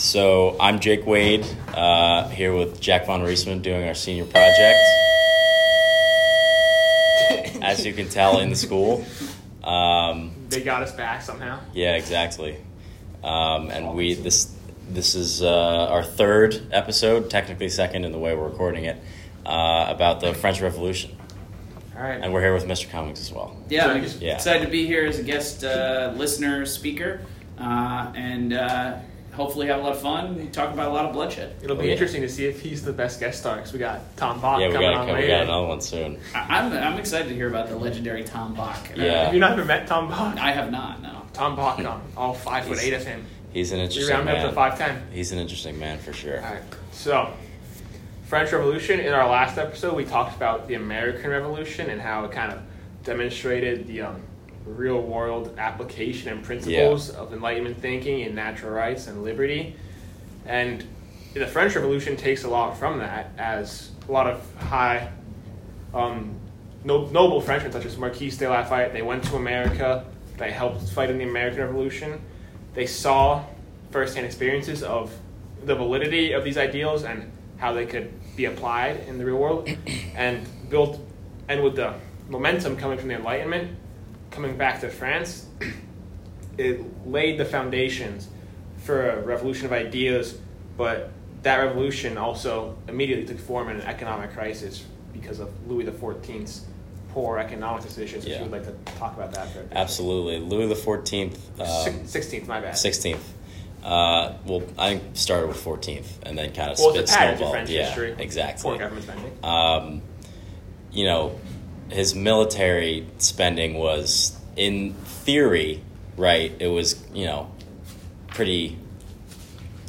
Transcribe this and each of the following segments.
So I'm Jake Wade, uh, here with Jack Von Riesman doing our senior project. As you can tell in the school. Um, They got us back somehow. yeah, exactly. Um, and we this this is uh, our third episode, technically second in the way we're recording it, uh, about the French Revolution. All right. And we're here with Mr. Cummings as well. Yeah, I'm Yeah. excited to be here as a guest uh, listener speaker, uh, and uh, hopefully have a lot of fun. Talk about a lot of bloodshed. It'll be Oh, yeah. interesting to see if he's the best guest star because we got Tom Bach yeah, we coming got on we later. got another one soon. I- I'm I'm excited to hear about the legendary Tom Bach. Uh, Yeah. Have you not ever met Tom Bach? I have not. No. Tom Bach, um, all five foot eight of him. He's an We interesting round him up to five ten. He's an interesting man for sure. All right. So, French Revolution. In our last episode, we talked about the American Revolution and how it kind of demonstrated the um, real world application and principles of Enlightenment thinking and natural rights and liberty. And the French Revolution takes a lot from that, as a lot of high, um, no, noble Frenchmen such as Marquis de Lafayette, they went to America, they helped fight in the American Revolution. They saw firsthand experiences of the validity of these ideals and how they could be applied in the real world, and built, and with the momentum coming from the Enlightenment, coming back to France, it laid the foundations for a revolution of ideas, but that revolution also immediately took form in an economic crisis because of Louis XIV's poor economic decisions. If you would like to talk about that for a bit. Absolutely, Louis the Fourteenth, um, Sixteenth, my bad. sixteenth. Uh, well, I started with fourteenth, and then kind of Well, spit it's a pattern to snowballed. Yeah, history. exactly. Poor government spending. um, you know, his military spending was, in theory, right. It was, you know, pretty.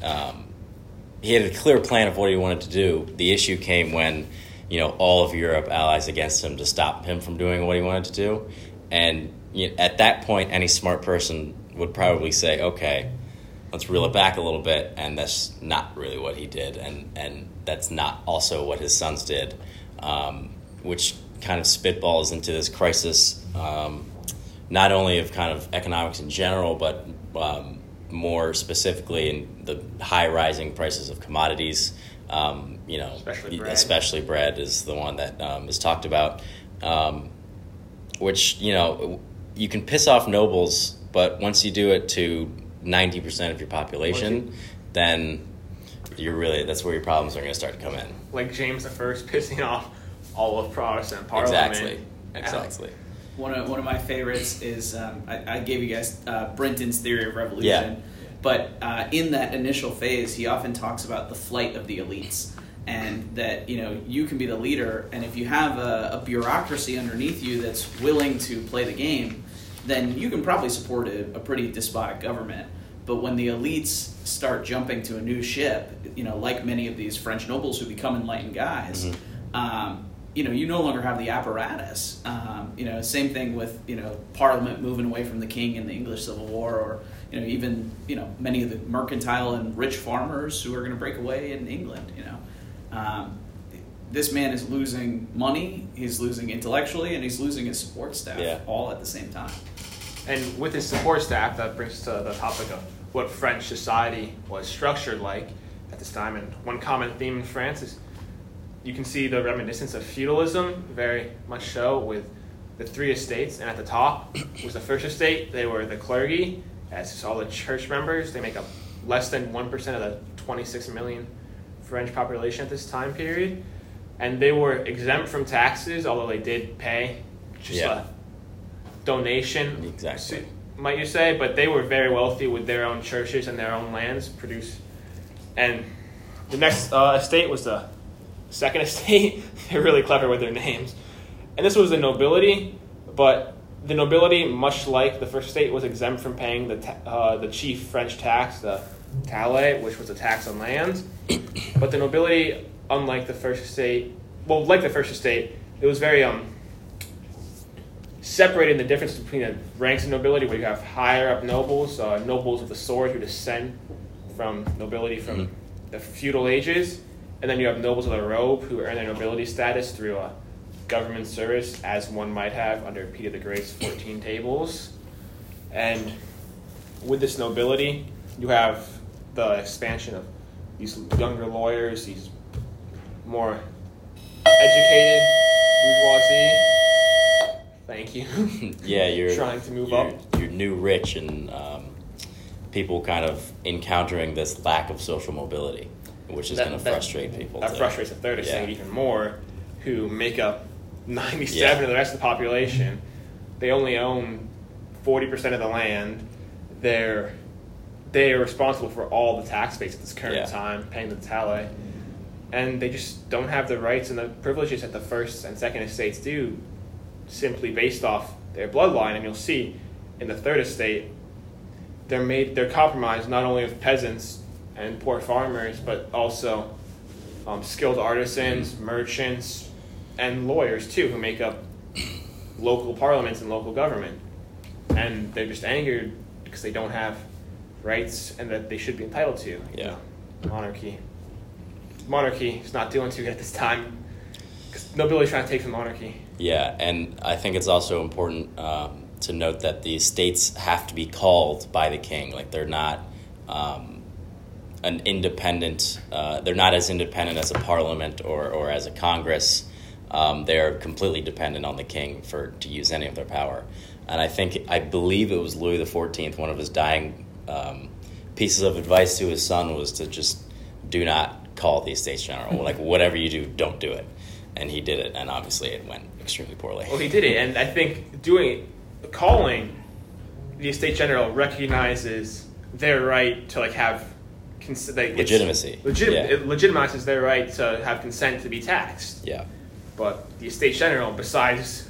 Um, he had a clear plan of what he wanted to do. The issue came when, you know, all of Europe allies against him to stop him from doing what he wanted to do, and you know, at that point, any smart person would probably say, "Okay, let's reel it back a little bit," and that's not really what he did, and and that's not also what his sons did, um, which kind of spitballs into this crisis, um, not only of kind of economics in general, but um, more specifically in the high rising prices of commodities. Um, you know, Especially bread. especially bread is the one that um, is talked about. Um, which you know you can piss off nobles, but once you do it to ninety percent of your population, Once then you're really that's where your problems are going to start to come in. Like James the First pissing off all of Protestant Parliament. Exactly, exactly. One of, one of my favorites is um, I, I gave you guys uh, Brinton's theory of revolution. Yeah. But uh, in that initial phase, he often talks about the flight of the elites, and that you know you can be the leader, and if you have a, a bureaucracy underneath you that's willing to play the game, then you can probably support a, a pretty despotic government. But when the elites start jumping to a new ship, you know, like many of these French nobles who become enlightened guys, um, you know, you no longer have the apparatus. Um, you know, same thing with you know Parliament moving away from the king in the English Civil War, or you know even you know many of the mercantile and rich farmers who are going to break away in England. You know, um, this man is losing money, he's losing intellectually, and he's losing his support staff Yeah. all at the same time. And with his support staff, that brings us to the topic of what French society was structured like at this time. And one common theme in France is you can see the reminiscence of feudalism, very much so, with the three estates. And at the top was the first estate. They were the clergy, as all the church members. They make up less than 1% of the 26 million French population at this time period. And they were exempt from taxes, although they did pay just Yeah. a donation Exactly. might you say, but they were very wealthy with their own churches and their own lands produce. And the next uh, estate was the second estate. They're really clever with their names. And this was the nobility, but the nobility, much like the first estate, was exempt from paying the, ta- uh, the chief French tax, the taille, which was a tax on land. But the nobility, unlike the first estate, well, like the first estate, it was very um, separating the difference between the ranks of nobility, where you have higher up nobles, uh, nobles of the sword who descend from nobility from Mhm. the feudal ages, and then you have nobles of the robe who earn their nobility status through a government service, as one might have under Peter the Great's 14 tables. And with this nobility, you have the expansion of these younger lawyers, these more educated bourgeoisie. Thank you. yeah, you're trying to move you're, up. You're new rich and um, people kind of encountering this lack of social mobility, which is going to that- frustrate people. That too. frustrates the third estate Yeah. even more, who make up 97 Yeah. of the rest of the population. They only own 40% of the land. They're they are responsible for all the tax base at this current Yeah. time, paying the tally. And they just don't have the rights and the privileges that the first and second estates do, simply based off their bloodline. And you'll see in the third estate, they're made they're compromised not only with peasants and poor farmers, but also um, skilled artisans, merchants, and lawyers too, who make up local parliaments and local government. And they're just angered because they don't have rights and that they should be entitled to. Yeah. monarchy. Monarchy is not doing too good at this time. 'Cause nobility's trying to take the monarchy. Yeah, and I think it's also important um, to note that the states have to be called by the king. Like they're not um, an independent. Uh, they're not as independent as a parliament or, or as a congress. Um, they're completely dependent on the king for to use any of their power. And I think I believe it was Louis the Fourteenth. One of his dying um, pieces of advice to his son was to just do not call the Estates General. like whatever you do, don't do it. And he did it, and obviously it went extremely poorly. Well, he did it, and I think doing calling the estate general recognizes their right to like have cons- like, Legitimacy. Legit- Yeah. It legitimizes their right to have consent to be taxed. Yeah, But the estate general, besides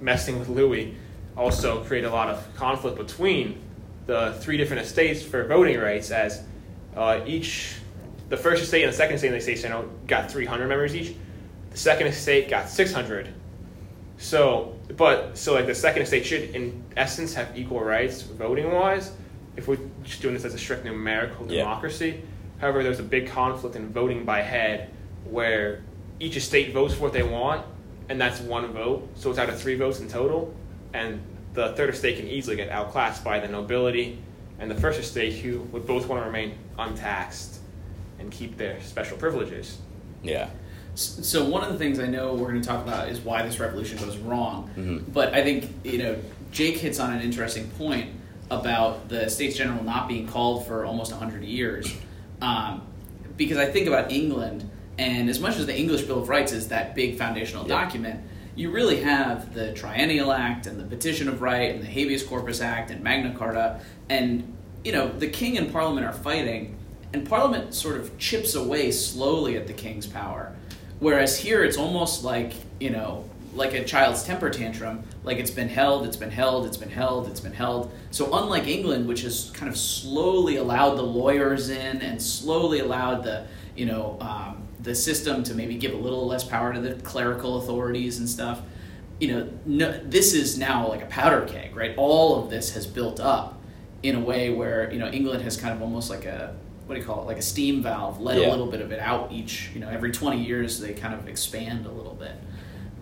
messing with Louis, also create a lot of conflict between the three different estates for voting rights, as uh, each, the first estate and the second estate in the estate general got 300 members each. The second estate got 600. So, but so like the second estate should, in essence, have equal rights voting wise. If we're just doing this as a strict numerical Yeah. democracy, however, there's a big conflict in voting by head, where each estate votes for what they want, and that's one vote. So it's out of three votes in total, and the third estate can easily get outclassed by the nobility and the first estate, who would both want to remain untaxed and keep their special privileges. yeah, So one of the things I know we're going to talk about is why this revolution goes wrong. Mhm. But I think you know Jake hits on an interesting point about the States General not being called for almost hundred years, um, because I think about England, and as much as the English Bill of Rights is that big foundational Yeah. document, you really have the Triennial Act and the Petition of Right and the Habeas Corpus Act and Magna Carta, and you know the King and Parliament are fighting, and Parliament sort of chips away slowly at the King's power. Whereas here, it's almost like you know, like a child's temper tantrum. Like it's been held, it's been held, it's been held, it's been held. So unlike England, which has kind of slowly allowed the lawyers in and slowly allowed the you know um, the system to maybe give a little less power to the clerical authorities and stuff. You know, no, this is now like a powder keg, right? All of this has built up in a way where you know England has kind of almost like a what do you call it, like a steam valve, let Yeah. a little bit of it out each. You know, every twenty years they kind of expand a little bit.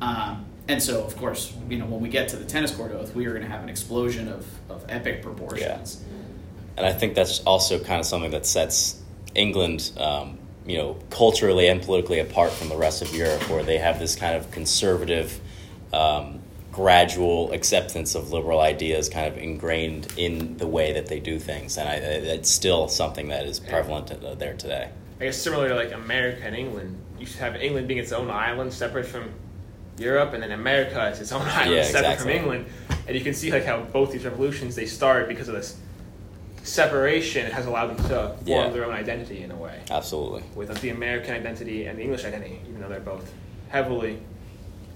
Um, and so, of course, you know, when we get to the tennis court oath, we are going to have an explosion of, of epic proportions. Yeah. and I think that's also kind of something that sets England, um, you know, culturally and politically apart from the rest of Europe, where they have this kind of conservative, um, gradual acceptance of liberal ideas, kind of ingrained in the way that they do things, and I, it's still something that is prevalent uh, there today. I guess similar to like America and England, you should have England being its own island, separate from Europe, and then America is its own island, Yeah, separate exactly. from England. And you can see like how both these revolutions they start because of this separation has allowed them to form Yeah. their own identity in a way, Absolutely. with the American identity and the English identity, even though they're both heavily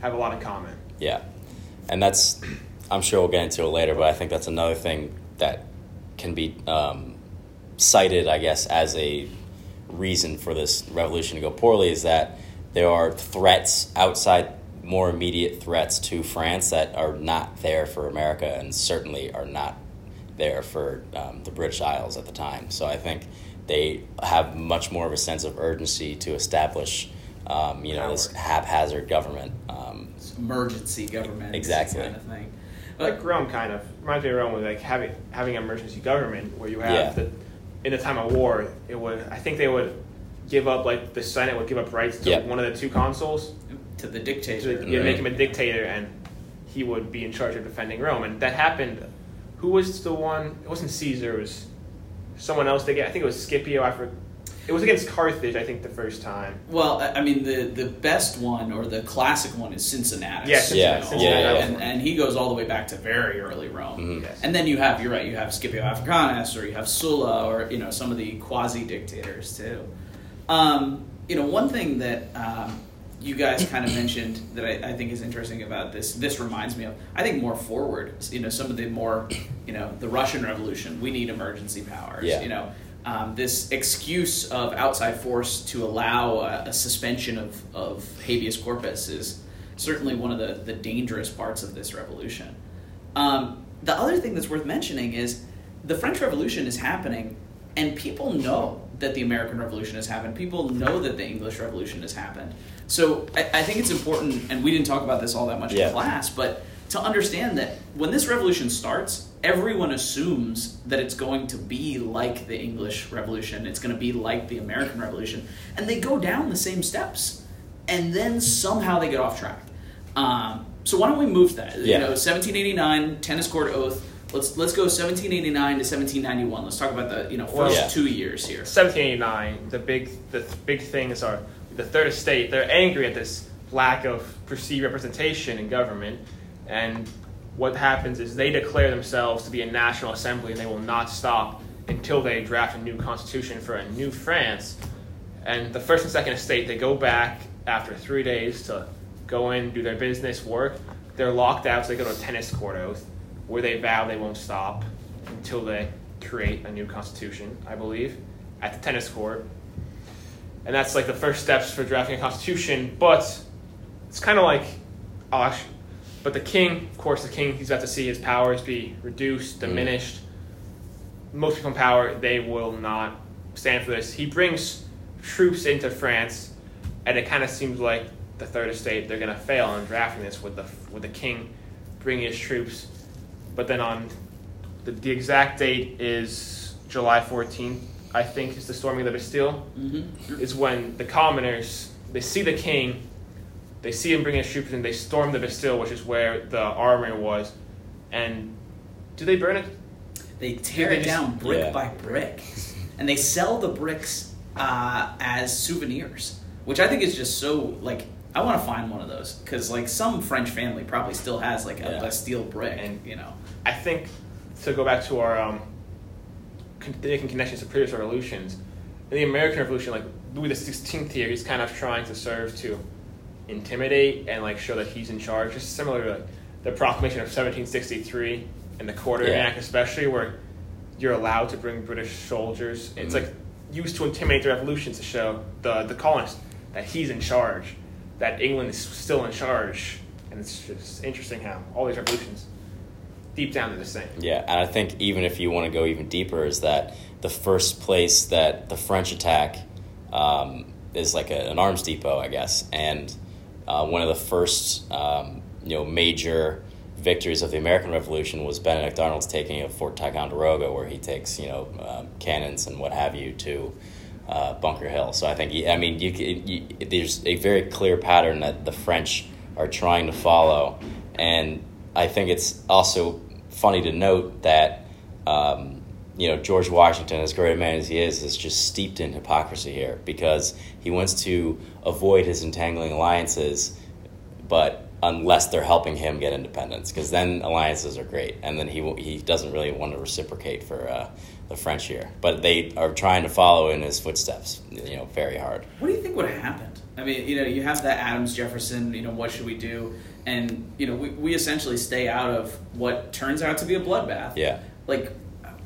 have a lot in common. Yeah, and that's I'm sure we'll get into it later, but I think that's another thing that can be um, cited, I guess, as a reason for this revolution to go poorly is that there are threats outside more immediate threats to France that are not there for America and certainly are not there for um, the British Isles at the time. So I think they have much more of a sense of urgency to establish, um, you know, this haphazard government. Um, emergency government, Exactly. kind of thing. Like Rome, kind of reminds me of Rome with like having having emergency government where you have Yeah. the in the time of war, it would I think they would give up like the Senate would give up rights to Yep. one of the two consuls to the to dictator. yeah, Right. make him a dictator, and he would be in charge of defending Rome. And that happened. Who was the one? It wasn't Caesar. It was someone else. They get. I think it was Scipio. I forget. It was against Carthage. I think the first time. Well, I I mean, the, the best one or the classic one is Cincinnatus. Yeah, Yeah, You know, yeah, yeah. And, and he goes all the way back to very early Rome. Mhm. Yes. And then you have, you're right, you have Scipio Africanus or you have Sulla or, you know, some of the quasi dictators too. Um, you know, one thing that um, you guys kind of mentioned that I, I think is interesting about this, this reminds me of, I think more forward, you know, some of the more, you know, the Russian Revolution, we need emergency powers. Yeah. You know, um, this excuse of outside force to allow a, a suspension of, of habeas corpus is certainly one of the, the dangerous parts of this revolution. Um, the other thing that's worth mentioning is the French Revolution is happening, and people know that the American Revolution has happened. People know that the English Revolution has happened. So I, I think it's important, and we didn't talk about this all that much Yeah. in class, but to understand that when this revolution starts, everyone assumes that it's going to be like the English Revolution, it's going to be like the American Revolution, and they go down the same steps, and then somehow they get off track. Um, so why don't we move that? You Yeah. know, 1789 tennis court oath. Let's let's go 1789 to 1791. Let's talk about the you know first Yeah. two years here. 1789. The big the th- big things are the third estate. They're angry at this lack of perceived representation in government, and what happens is they declare themselves to be a national assembly, and they will not stop until they draft a new constitution for a new France. And the first and second estate, they go back after three days to go in, do their business, work. They're locked out, so they go to a tennis court oath, where they vow they won't stop until they create a new constitution, I believe, at the tennis court. And that's like the first steps for drafting a constitution, but it's kind of like, oh, actually, but the king, of course, the king, he's about to see his powers be reduced, mm. diminished. Most people in power, they will not stand for this. He brings troops into France, and it kind of seems like the third estate they're going to fail in drafting this with the with the king bringing his troops. But then on the, the exact date is July 14th, I think, is the storming of the Bastille Mm-hmm. is when the commoners they see the king, they see him bringing his troops in, they storm the Bastille, which is where the armory was, and do they burn it? They tear They it just- down brick Yeah. by brick, and they sell the bricks uh, as souvenirs, which I think is just so like. I want to find one of those because like some French family probably still has like a Yeah. Bastille brick, And- you know. I think to go back to our um, con- making connections to previous revolutions, in the American Revolution, like Louis the Sixteenth here, he's kind of trying to serve to intimidate and like show that he's in charge. Just similar to like, the Proclamation of 1763 and the Quarter Yeah. Act, especially where you're allowed to bring British soldiers. It's Mhm. like used to intimidate the revolution to show the the colonists that he's in charge, that England is still in charge, and it's just interesting how all these revolutions deep down they're the same. Yeah, and I think even if you want to go even deeper, is that the first place that the French attack um, is like a, an arms depot, I guess, and uh, one of the first um, you know major victories of the American Revolution was Benedict Arnold's taking of Fort Ticonderoga, where he takes you know um, cannons and what have you to uh, Bunker Hill. So I think I mean you, you there's a very clear pattern that the French are trying to follow, and I think it's also funny to note that um, you know George Washington, as great a man as he is, is just steeped in hypocrisy here because he wants to avoid his entangling alliances, but unless they're helping him get independence, because then alliances are great, and then he he doesn't really want to reciprocate for uh, the French here, but they are trying to follow in his footsteps, you know, very hard. What do you think would have happened? I mean, you know, you have that Adams Jefferson, you know, what should we do? And, you know, we, we essentially stay out of what turns out to be a bloodbath. Yeah. Like,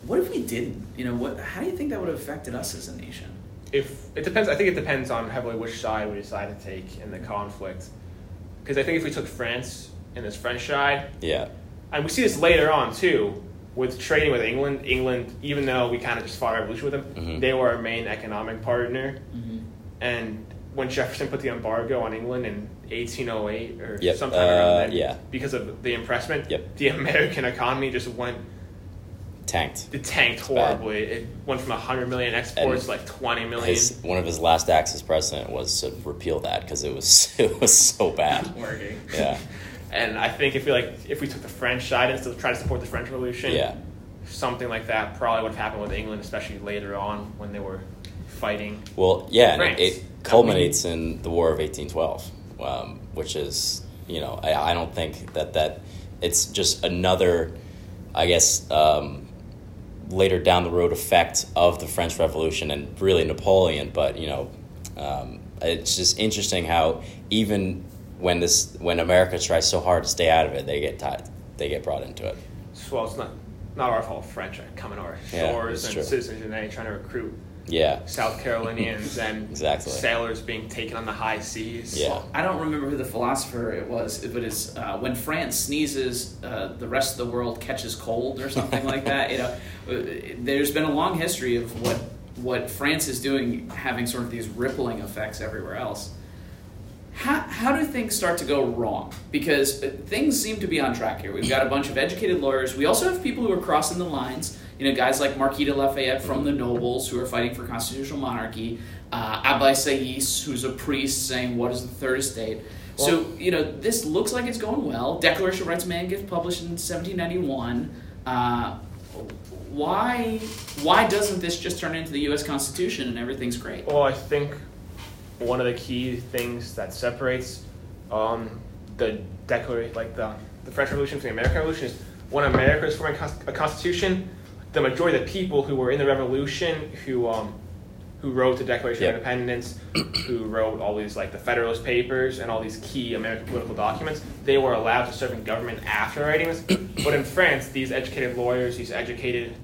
what if we didn't? You know, what? how do you think that would have affected us as a nation? if it depends, I think it depends on heavily which side we decide to take in the conflict. Because I think if we took France in this French side, Yeah. and we see this later on too, with trading with England. England, even though we kind of just fought a revolution with them, Mhm. they were our main economic partner. Mm-hmm. And when Jefferson put the embargo on England in 1808 or Yep, sometime around uh, then, yeah. because of the impressment, Yep. the American economy just went tanked. It tanked horribly. It went from 100 million exports to like 20 million. His, one of his last acts as president was to repeal that because it was it was so bad. Working. Yeah, and I think if we like if we took the French side and still try to support the French Revolution, yeah, something like that probably would have happened with England, especially later on when they were fighting. Well, yeah, and France. it, it culminates in the War of eighteen twelve, um, which is you know I, I don't think that that it's just another, I guess. Um, later down the road effect of the French Revolution and really Napoleon, but you know, um, it's just interesting how even when this when America tries so hard to stay out of it, they get tied, they get brought into it. Well, it's not not our fault. French are coming to our shores that's and true. citizens and they trying to recruit Yeah, South Carolinians and Exactly. sailors being taken on the high seas. Yeah. I don't remember who the philosopher it was, but it's uh, when France sneezes, uh, the rest of the world catches cold or something like that. You know, uh, there's been a long history of what what France is doing, having sort of these rippling effects everywhere else. How, how do things start to go wrong? Because uh, things seem to be on track here. We've got a bunch of educated lawyers. We also have people who are crossing the lines. You know, guys like Marquis de Lafayette from the nobles who are fighting for constitutional monarchy. Uh, Sieyès, who's a priest, saying, "What is the third estate?" so you know, this looks like it's going well. Declaration of Rights of Man gets published in 1791. Uh, why why doesn't this just turn into the U.S. Constitution and everything's great? Well, I think one of the key things that separates um, the declaration, like the, the French Revolution from the American Revolution, is when America is forming a constitution, the majority of the people who were in the Revolution, who um, who wrote the Declaration Yep. of Independence, who wrote all these like the Federalist Papers and all these key American political documents, they were allowed to serve in government after writing this. but in France, these educated lawyers, these educated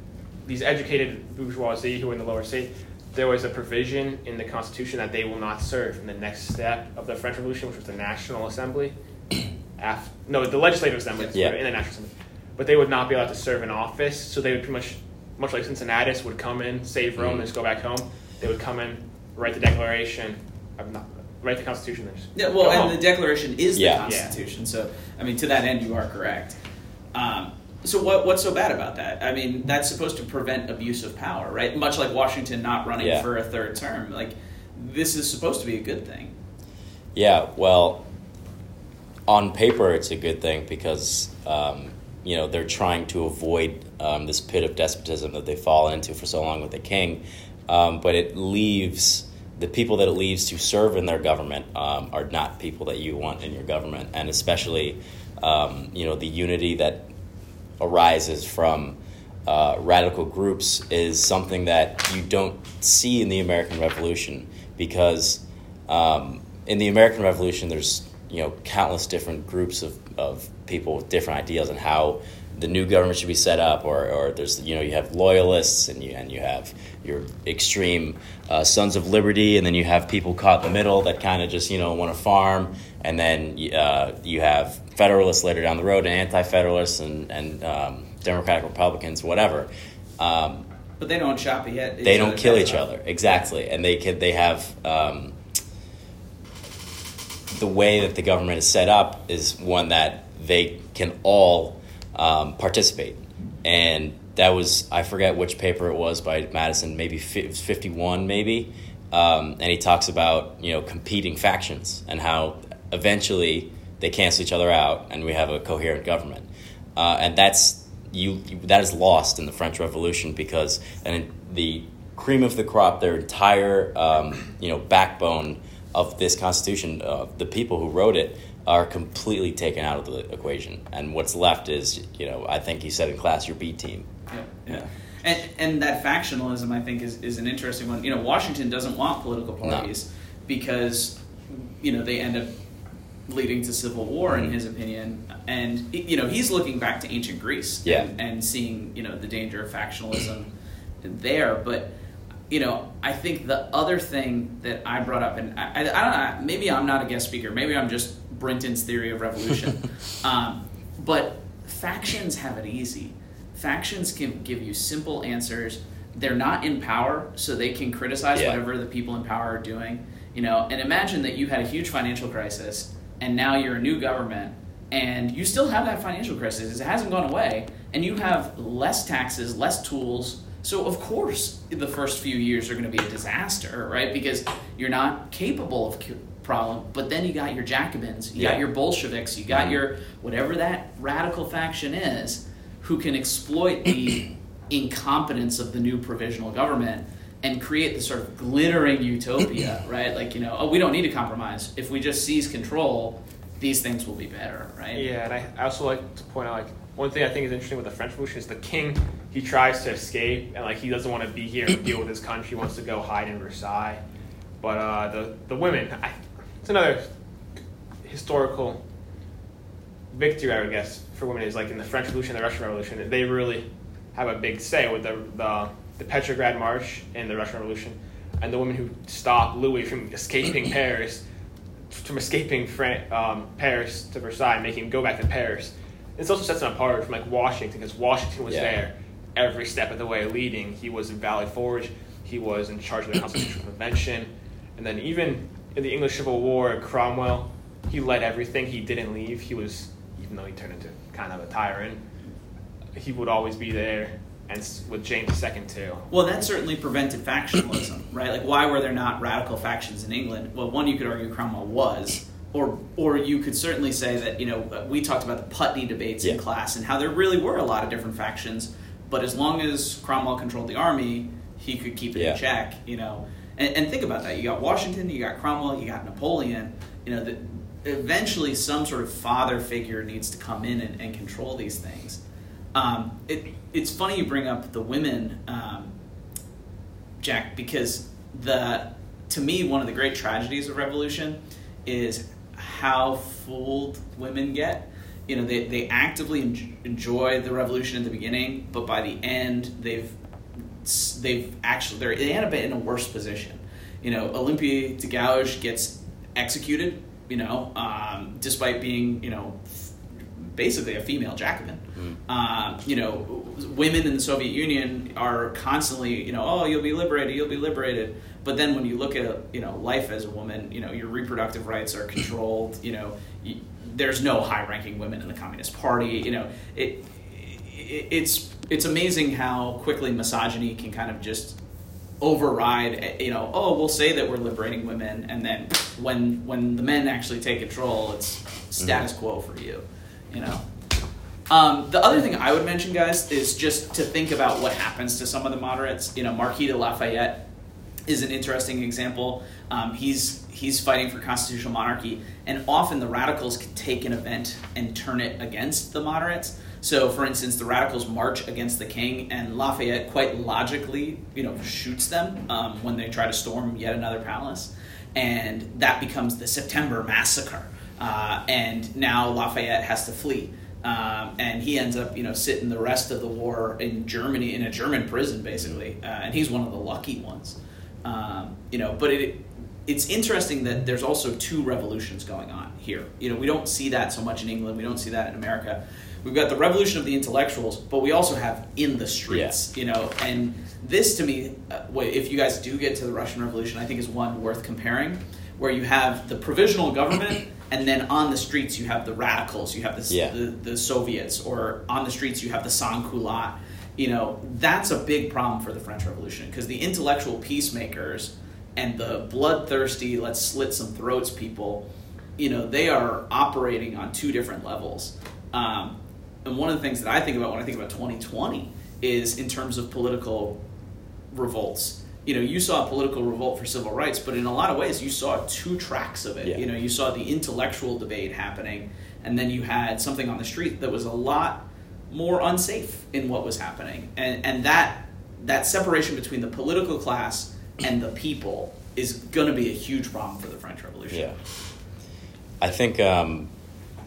these educated bourgeoisie who were in the lower state, there was a provision in the Constitution that they will not serve in the next step of the French Revolution, which was the National Assembly. After, no, the Legislative Assembly Yeah. in the National Assembly. But they would not be allowed to serve in office, so they would pretty much, much like Cincinnatus, would come in, save Rome, Mhm. and just go back home. They would come in, write the Declaration, not, write the Constitution. and just Yeah, well, go and home. the Declaration is the Yeah. Constitution. So, I mean, to that end, you are correct. Um, so, what, what's so bad about that? I mean, that's supposed to prevent abuse of power, right? Much like Washington not running Yeah. for a third term. Like, this is supposed to be a good thing. Yeah, well, on paper, it's a good thing because um, you know they're trying to avoid um, this pit of despotism that they fall into for so long with the king. Um, but it leaves the people that it leaves to serve in their government um, are not people that you want in your government, and especially um, you know the unity that arises from uh, radical groups is something that you don't see in the American Revolution because um, in the American Revolution there's you know countless different groups of, of people with different ideas on how the new government should be set up or, or there's you know you have loyalists and you and you have your extreme uh, sons of liberty and then you have people caught in the middle that kind of just you know want to farm and then uh, you have federalists later down the road and anti-federalists and, and um, democratic republicans whatever. Um, But they don't chop yet. they don't kill each other. Exactly. And they can they have um, the way that the government is set up is one that they can all um, participate. And that was i forget which paper it was by madison maybe fi- 51 maybe um, and he talks about you know competing factions and how eventually they cancel each other out and we have a coherent government. Uh, and that's you, you that is lost in the French Revolution because and the cream of the crop, their entire um, you know backbone of this Constitution, uh, the people who wrote it are completely taken out of the equation, and what's left is you know I think you said in class your B team. Yeah, yeah. And, and that factionalism, I think, is, is an interesting one. You know, Washington doesn't want political No. parties because, you know, they end up leading to civil war, in Mhm. his opinion. And, you know, he's looking back to ancient Greece Yeah. and, and seeing, you know, the danger of factionalism there. But, you know, I think the other thing that I brought up, and I, I, I don't know, maybe I'm not a guest speaker, maybe I'm just Brinton's theory of revolution. um, but factions have it easy. Factions can give you simple answers. They're not in power, so they can criticize Yeah. whatever the people in power are doing. You know, and imagine that you had a huge financial crisis, and now you're a new government, and you still have that financial crisis. It hasn't gone away, and you have less taxes, less tools. So of course, the first few years are going to be a disaster, right? Because you're not capable of problem. But then you got your Jacobins, you yeah. got your Bolsheviks, you got mm-hmm. your whatever that radical faction is, who can exploit the incompetence of the new provisional government and create this sort of glittering utopia, right? Like, you know, oh, we don't need to compromise. If we just seize control, these things will be better, right? Yeah, and I also like to point out, like, one thing I think is interesting with the French Revolution is the king, he tries to escape, and, like, he doesn't want to be here and deal with his country, he wants to go hide in Versailles. But uh, the, the women, I, it's another historical victory, I would guess, for women is like in the French Revolution, and the Russian Revolution, they really have a big say with the, the the Petrograd March in the Russian Revolution, and the women who stopped Louis from escaping Paris, from escaping Fran- um, Paris to Versailles, making him go back to Paris. This also sets him apart from like Washington, because Washington was yeah. there every step of the way, leading. He was in Valley Forge. He was in charge of the Constitutional Convention, and then even in the English Civil War, Cromwell, he led everything. He didn't leave. He was, even though he turned into kind of a tyrant, he would always be there and with James II too. Well, that certainly prevented factionalism, right? Like, why were there not radical factions in England? Well, one you could argue Cromwell was, or or you could certainly say that you know we talked about the Putney debates yeah. in class and how there really were a lot of different factions, but as long as Cromwell controlled the army, he could keep it yeah. in check, you know. And, and think about that: you got Washington, you got Cromwell, you got Napoleon. You know that eventually some sort of father figure needs to come in and, and control these things. Um, it, it's funny you bring up the women, um, Jack, because the to me one of the great tragedies of revolution is how fooled women get. You know, they, they actively enjoy the revolution in the beginning, but by the end, they've they've actually they're they end up in a worse position. You know, Olympia de Gouges gets executed. You know, um, despite being you know basically a female Jacobin. Mm-hmm. Uh, you know, women in the Soviet Union are constantly, you know, oh, you'll be liberated, you'll be liberated. But then when you look at, you know, life as a woman, you know, your reproductive rights are controlled. You know, you, there's no high-ranking women in the Communist Party. You know, it, it it's it's amazing how quickly misogyny can kind of just override you know oh we'll say that we're liberating women and then when when the men actually take control it's status mm-hmm. quo for you you know. Um, the other thing I would mention, guys, is just to think about what happens to some of the moderates. You know, Marquis de Lafayette is an interesting example. Um, he's he's fighting for constitutional monarchy, and often the radicals can take an event and turn it against the moderates. So, for instance, the radicals march against the king, and Lafayette quite logically, you know, shoots them um, when they try to storm yet another palace, and that becomes the September Massacre. Uh, and now Lafayette has to flee. Um, and he ends up, you know, sitting the rest of the war in Germany in a German prison, basically. Uh, and he's one of the lucky ones, um, you know. But it, it's interesting that there's also two revolutions going on here. You know, we don't see that so much in England. We don't see that in America. We've got the revolution of the intellectuals, but we also have in the streets. Yeah. You know, and this to me, uh, if you guys do get to the Russian Revolution, I think is one worth comparing, where you have the provisional government and then on the streets you have the radicals, you have the, yeah. the, the, Soviets, or on the streets you have the sans-culottes. You know, that's a big problem for the French Revolution because the intellectual peacemakers and the bloodthirsty, let's slit some throats people, you know, they are operating on two different levels. Um, and one of the things that I think about when I think about 2020 is in terms of political revolts you know, you saw a political revolt for civil rights, but in a lot of ways, you saw two tracks of it. Yeah. You know, you saw the intellectual debate happening, and then you had something on the street that was a lot more unsafe in what was happening, and and that that separation between the political class and the people is going to be a huge problem for the French Revolution. Yeah, I think um,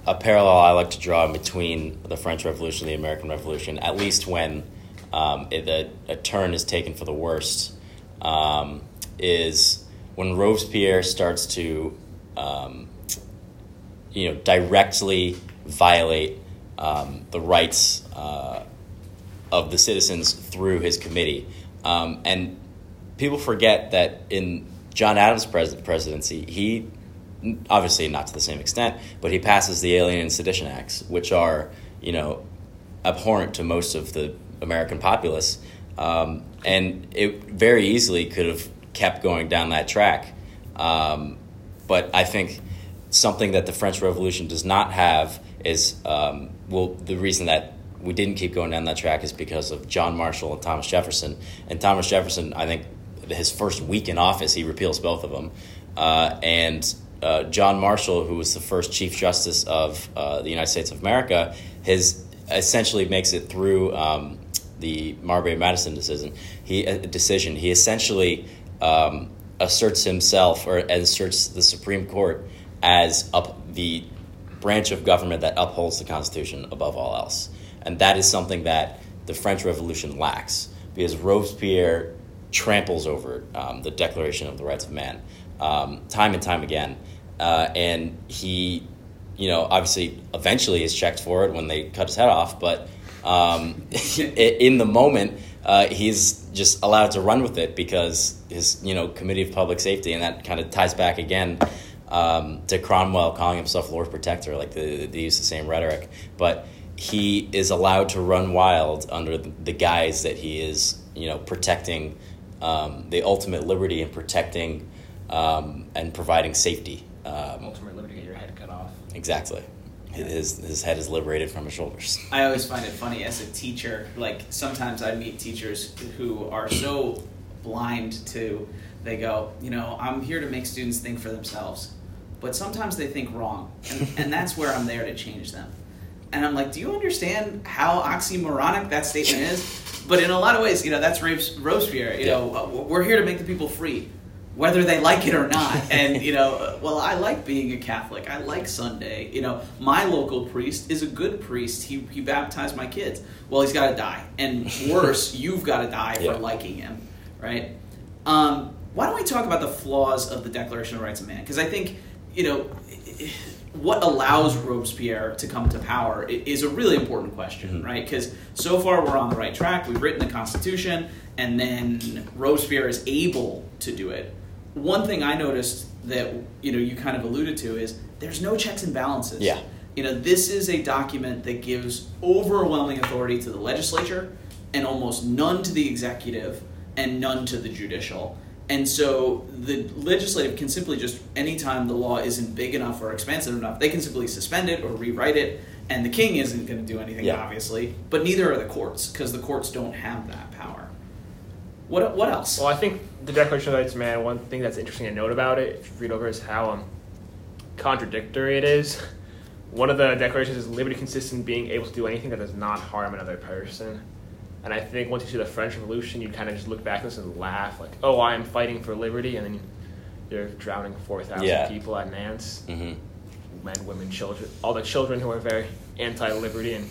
a parallel I like to draw between the French Revolution and the American Revolution, at least when um, it, a, a turn is taken for the worst um, is when Robespierre starts to, um, you know, directly violate um, the rights uh, of the citizens through his committee. Um, and people forget that in John Adams' pres- presidency, he obviously not to the same extent, but he passes the Alien and Sedition Acts, which are you know abhorrent to most of the American populace, um, and it very easily could have kept going down that track. Um, but I think something that the French Revolution does not have is um, well the reason that we didn't keep going down that track is because of John Marshall and Thomas Jefferson. And Thomas Jefferson, I think, his first week in office, he repeals both of them. Uh, and uh, John Marshall, who was the first Chief Justice of uh, the United States of America, his essentially makes it through um, the Marbury Madison decision. He uh, decision. He essentially um, asserts himself or asserts the Supreme Court as up the branch of government that upholds the Constitution above all else. And that is something that the French Revolution lacks because Robespierre tramples over um, the Declaration of the Rights of Man um, time and time again. Uh, and he, you know, obviously eventually is checked for it when they cut his head off, but um, in the moment, uh, he's just allowed to run with it because his, you know, Committee of Public Safety, and that kind of ties back again um, to Cromwell calling himself Lord Protector, like the, they use the same rhetoric. But he is allowed to run wild under the, the guise that he is, you know, protecting um, the ultimate liberty and protecting um, and providing safety. Um, ultimate liberty get your head cut off. Exactly. His, his head is liberated from his shoulders. I always find it funny as a teacher. Like sometimes I meet teachers who are so blind to, they go, you know, I'm here to make students think for themselves, but sometimes they think wrong, and, and that's where I'm there to change them. And I'm like, do you understand how oxymoronic that statement is? But in a lot of ways, you know, that's Robespierre. You know, uh, we're here to make the people free, whether they like it or not. And you know, uh, well, I like being a Catholic. I like Sunday. You know, my local priest is a good priest. He he baptized my kids. Well, he's got to die, and worse, you've got to die for liking him, right? Um, why don't we talk about the flaws of the Declaration of Rights of Man? Because I think you know what allows Robespierre to come to power is a really important question, mm-hmm. right? Because so far we're on the right track. We've written the Constitution, and then Robespierre is able to do it. One thing I noticed that you know you kind of alluded to is there's no checks and balances. Yeah. You know, this is a document that gives overwhelming authority to the legislature and almost none to the executive and none to the judicial. And so the legislative can simply just, anytime the law isn't big enough or expansive enough, they can simply suspend it or rewrite it. And the king isn't going to do anything, yeah. obviously, but neither are the courts because the courts don't have that power. What, what else? Well, I think the Declaration of Rights of Man, one thing that's interesting to note about it, if you read over, is how um, contradictory it is. One of the declarations is liberty consists in being able to do anything that does not harm another person. And I think once you see the French Revolution, you kind of just look back at this and laugh, like, oh, I am fighting for liberty, and then you're drowning 4,000 yeah. people at Nantes mm-hmm. men, women, children, all the children who are very anti liberty and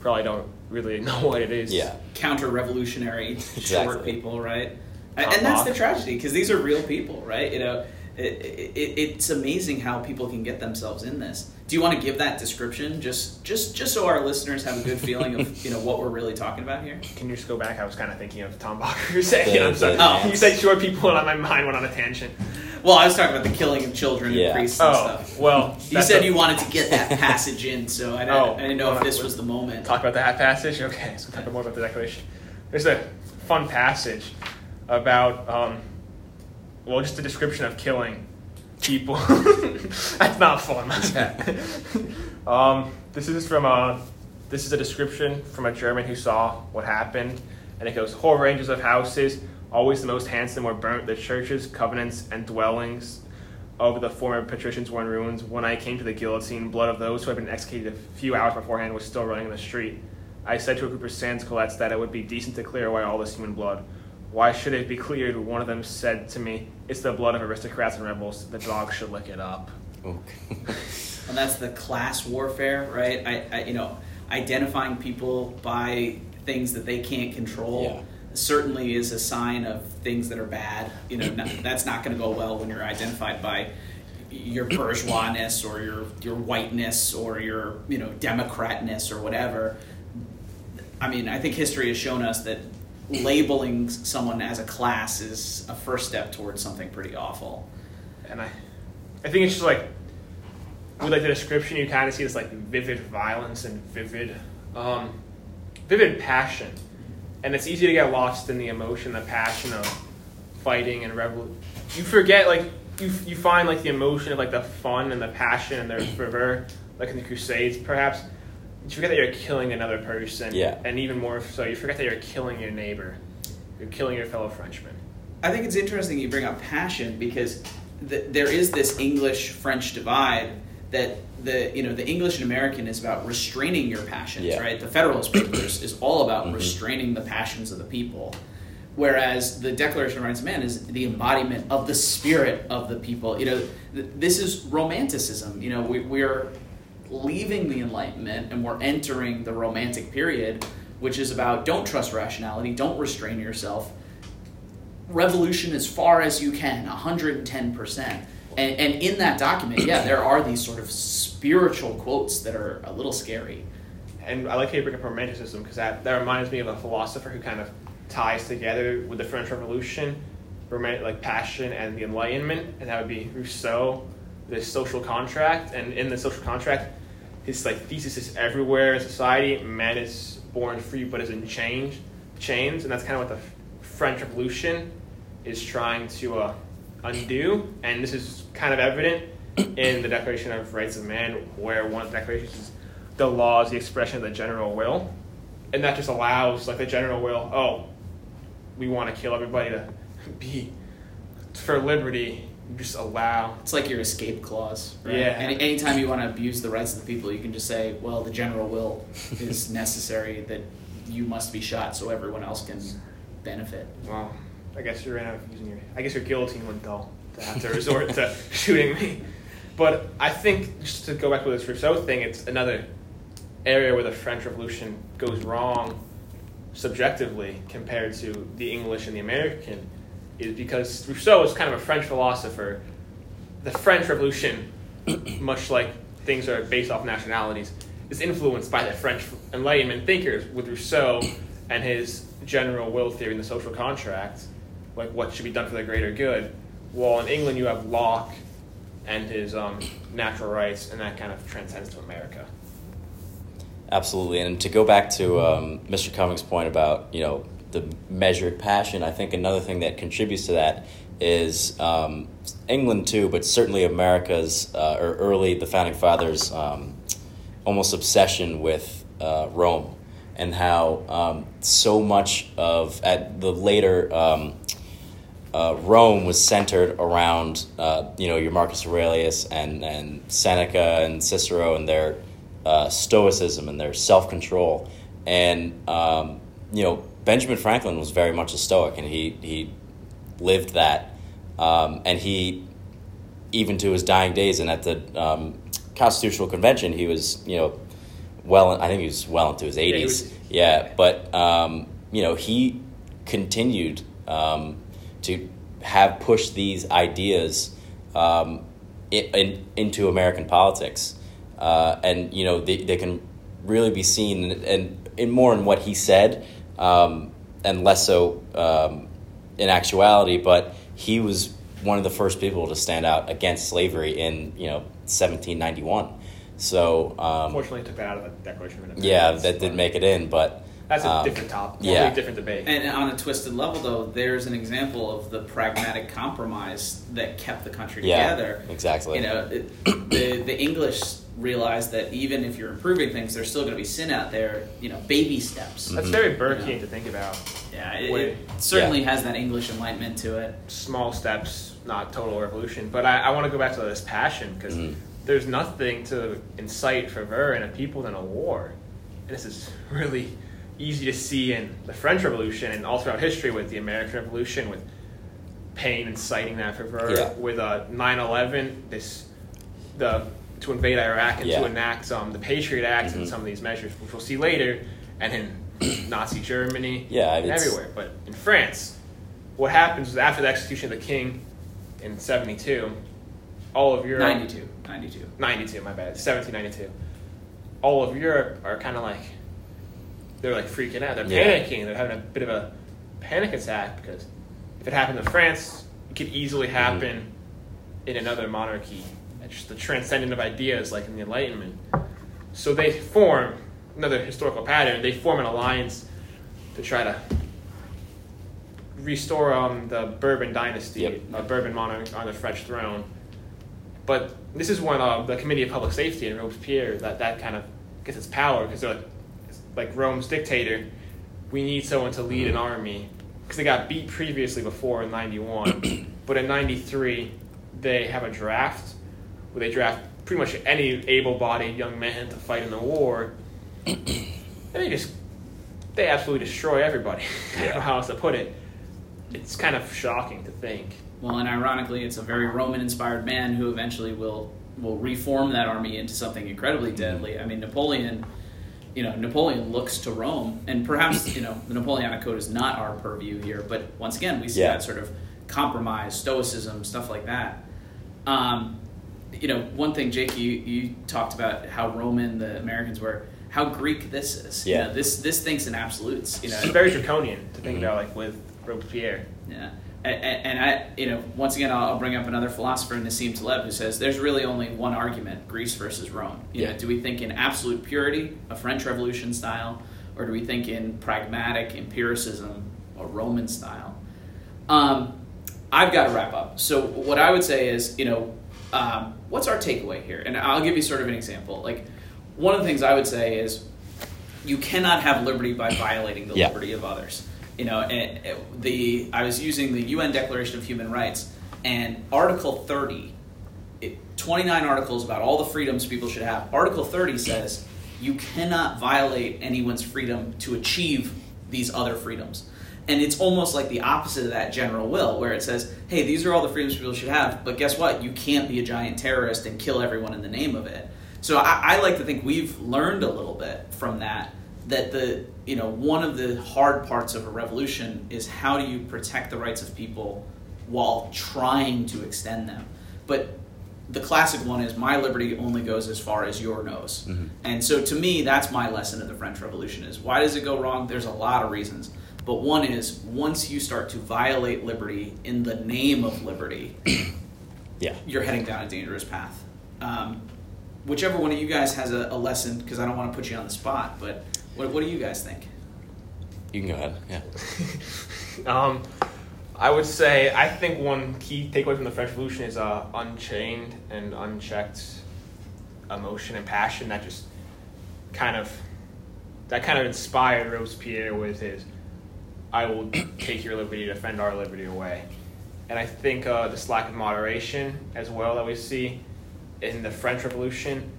probably don't really know what it is. Yeah. Counter revolutionary exactly. short people, right? and that's the tragedy, because these are real people, right? You know, it, it, it's amazing how people can get themselves in this. Do you want to give that description just just just so our listeners have a good feeling of you know what we're really talking about here? Can you just go back? I was kind of thinking of Tom Bacher saying, you know, oh. you said short people, and my mind went on a tangent. Well, I was talking about the killing of children yeah. and priests and oh, stuff. Well, you said a... you wanted to get that passage in, so I didn't, oh, I didn't know if this was the moment. Talk about that passage. Okay, so talk more about the Declaration. There's a fun passage about, um, well, just a description of killing people. That's not fun. um, this is from a. This is a description from a German who saw what happened, and it goes: whole ranges of houses, always the most handsome, were burnt. The churches, covenants, and dwellings of the former patricians were in ruins. When I came to the guillotine, blood of those who had been executed a few hours beforehand was still running in the street. I said to a group of sans culottes that it would be decent to clear away all this human blood. Why should it be cleared? One of them said to me, It's the blood of aristocrats and rebels. The dog should lick it up. Okay. and that's the class warfare, right? I, I, you know, identifying people by things that they can't control. Yeah. Certainly is a sign of things that are bad. You know, not, that's not going to go well when you're identified by your bourgeoisness or your your whiteness or your you know democratness or whatever. I mean, I think history has shown us that labeling someone as a class is a first step towards something pretty awful. And I, I think it's just like with like the description, you kind of see this like vivid violence and vivid, um, vivid passion, and it's easy to get lost in the emotion, the passion of fighting and rebel. You forget like you you find like the emotion of like the fun and the passion and the fervor, like in the Crusades, perhaps. You forget that you're killing another person, Yeah. and even more so, you forget that you're killing your neighbor, you're killing your fellow Frenchman. I think it's interesting you bring up passion because th- there is this English French divide that the you know the English and American is about restraining your passions, Yeah. right? The Federalist Papers is all about Mhm. restraining the passions of the people, whereas the Declaration of Rights of Man is the embodiment of the spirit of the people. You know, th- this is romanticism. You know, we, we're leaving the Enlightenment and we're entering the Romantic period, which is about don't trust rationality, don't restrain yourself. Revolution as far as you can 110% and, and in that document yeah there are these sort of spiritual quotes that are a little scary. And I like how you bring up romanticism because that, that reminds me of a philosopher who kind of ties together with the French Revolution, romantic like passion and the Enlightenment, and that would be Rousseau, the social contract. And in the social contract, his like thesis is everywhere in society, man is born free but is in change, chains, and that's kind of what the French Revolution is trying to uh, undo. And this is kind of evident in the Declaration of Rights of Man, where one of the declarations is the law is the expression of the general will, and that just allows like the general will. Oh, we want to kill everybody to be for liberty. Just allow. it's like your escape clause right? Yeah. Any, anytime you want to abuse the rights of the people you can just say well the general will is necessary that you must be shot so everyone else can benefit Well, I guess you're in using your. I guess your guillotine went dull to have to resort to shooting me. But I think just to go back to this Rousseau thing, it's another area where the French Revolution goes wrong subjectively compared to the English and the American, is because Rousseau is kind of a French philosopher. The French Revolution, much like things are based off nationalities, is influenced by the French Enlightenment thinkers with Rousseau and his general will theory and the social contract, like what should be done for the greater good. While in England you have Locke and his um, natural rights, and that kind of transcends to America. Absolutely, and to go back to um, Mr. Cummings' point about you know the measured passion, I think another thing that contributes to that is um, England too, but certainly America's uh, or early the founding fathers' um, almost obsession with uh, Rome and how um, so much of at the later um, uh, Rome was centered around uh, you know your Marcus Aurelius and and Seneca and Cicero and their uh, stoicism and their self control and um, you know Benjamin Franklin was very much a Stoic and he he lived that um, and he even to his dying days and at the um, Constitutional Convention he was you know well I think he was well into his eighties was- yeah but um, you know he continued um, to have pushed these ideas um, in, in, into American politics. Uh, and, you know, they, they can really be seen and, and in more in what he said um, and less so um, in actuality. But he was one of the first people to stand out against slavery in, you know, 1791. So, um, Unfortunately, he took that out of the Declaration of Independence. yeah, that did but make it in, but That's a um, different topic. yeah. Yeah, different debate. And on a twisted level, though, there's an example of the pragmatic compromise that kept the country yeah, together. exactly. You know, it, the the English realized that even if you're improving things, there's still going to be sin out there. You know, baby steps. That's Mhm. very Burkean Yeah. to think about. Yeah, it, it certainly has that English enlightenment to it. Small steps, not total revolution. But I, I want to go back to this passion because Mhm. there's nothing to incite fervor in a people than a war. And this is really easy to see in the French Revolution and all throughout history with the American Revolution, with pain inciting that fervor, Yeah. with uh, 9/11, this the to invade Iraq and Yeah. to enact um, the Patriot Act Mhm. and some of these measures, which we'll see later, and in Nazi Germany, Yeah, and everywhere. But in France, what happens is after the execution of the king in 72, all of Europe 92, 92. 92, my bad, 1792. All of Europe are kind of like, they're like freaking out. They're Yeah. panicking. They're having a bit of a panic attack because if it happened in France, it could easily happen in another monarchy. Just the transcendent of ideas, like in the Enlightenment. So they form another historical pattern. They form an alliance to try to restore um, the Bourbon dynasty, Yep. a Bourbon monarch on the French throne. But this is when uh, the Committee of Public Safety and Robespierre that that kind of gets its power because they're like, like Rome's dictator. We need someone to lead an army because they got beat previously before in '91, but in '93 they have a draft where they draft pretty much any able-bodied young man to fight in the war, and they just they absolutely destroy everybody. I don't know how else to put it. It's kind of shocking to think. Well, and ironically, it's a very Roman-inspired man who eventually will will reform that army into something incredibly deadly. I mean, Napoleon, you know, Napoleon looks to Rome, and perhaps you know the Napoleonic Code is not our purview here, but once again, we see Yeah. that sort of compromise, stoicism, stuff like that. Um, you know, one thing, Jake, you, you talked about how Roman the Americans were, how Greek this is. You Yeah. know, this this thinks in absolutes. You know, It's very draconian to think Mhm. about, like with Robespierre. yeah. And, and I, you know, once again, I'll, I'll bring up another philosopher, Nassim Taleb, who says there's really only one argument: Greece versus Rome. You know, Yeah. do we think in absolute purity, a French Revolution style, or do we think in pragmatic empiricism, a Roman style? Um, I've got to wrap up. So what I would say is, you know, um, what's our takeaway here? And I'll give you sort of an example. Like one of the things I would say is, you cannot have liberty by violating the Yeah. liberty of others. You know, and uh, the I was using the UN Declaration of Human Rights and Article 30, it, 29 articles about all the freedoms people should have. Article 30 says you cannot violate anyone's freedom to achieve these other freedoms. And it's almost like the opposite of that general will, where it says, hey, these are all the freedoms people should have, but guess what? You can't be a giant terrorist and kill everyone in the name of it. So I, I like to think we've learned a little bit from that. That the you know one of the hard parts of a revolution is how do you protect the rights of people while trying to extend them. But the classic one is my liberty only goes as far as your nose. Mhm. And so to me, that's my lesson of the French Revolution is why does it go wrong? There's a lot of reasons. But one is once you start to violate liberty in the name of liberty, Yeah. you're heading down a dangerous path. Um, whichever one of you guys has a, a lesson, because I don't want to put you on the spot, but what, what do you guys think? You can go ahead. Yeah. Um, I would say I think one key takeaway from the French Revolution is uh, unchained and unchecked emotion and passion that just kind of that kind of inspired Robespierre with his "I will take your liberty, to defend our liberty" away. And I think uh, this lack of moderation as well that we see in the French Revolution,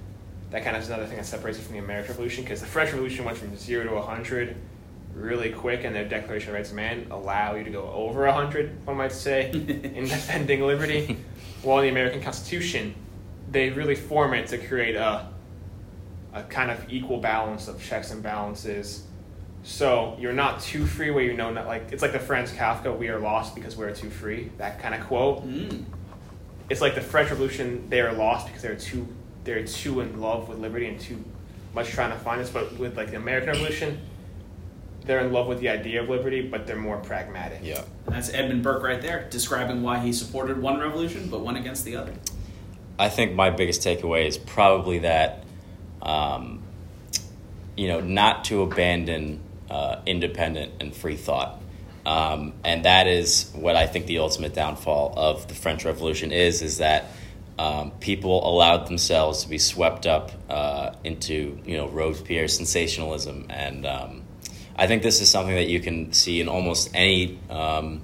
that kind of is another thing that separates it from the American Revolution because the French Revolution went from zero to hundred really quick, and their Declaration of Rights of Man allow you to go over hundred, one might say, in defending liberty. While in the American Constitution, they really form it to create a a kind of equal balance of checks and balances. So you're not too free where you know not like it's like the Franz Kafka "We are lost because we're too free" that kind of quote. Mm. It's like the French Revolution; they are lost because they're too they're too in love with liberty and too much trying to find this. But with like the American Revolution, they're in love with the idea of liberty, but they're more pragmatic. Yeah. And that's Edmund Burke right there, describing why he supported one revolution but went against the other. I think my biggest takeaway is probably that, um, you know, not to abandon uh, independent and free thought. Um, and that is what I think the ultimate downfall of the French Revolution is, is that um, people allowed themselves to be swept up uh, into, you know, Robespierre sensationalism. And um, I think this is something that you can see in almost any um,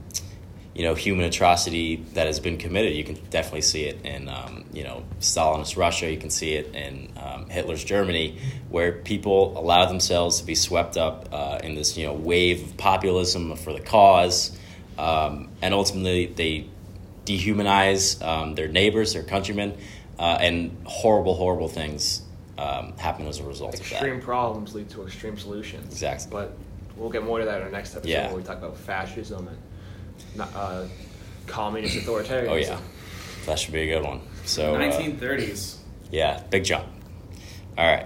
you know human atrocity that has been committed. You can definitely see it in um, you know Stalinist Russia. You can see it in um, Hitler's Germany, where people allow themselves to be swept up uh, in this you know wave of populism for the cause, um, and ultimately they dehumanize um, their neighbors, their countrymen, uh, and horrible, horrible things um, happen as a result of Extreme problems lead to extreme solutions. Exactly. But we'll get more to that in our next episode Yeah. where we talk about fascism and uh, communist authoritarianism. Oh yeah, that should be a good one. So uh, 1930s. yeah, big jump. All right.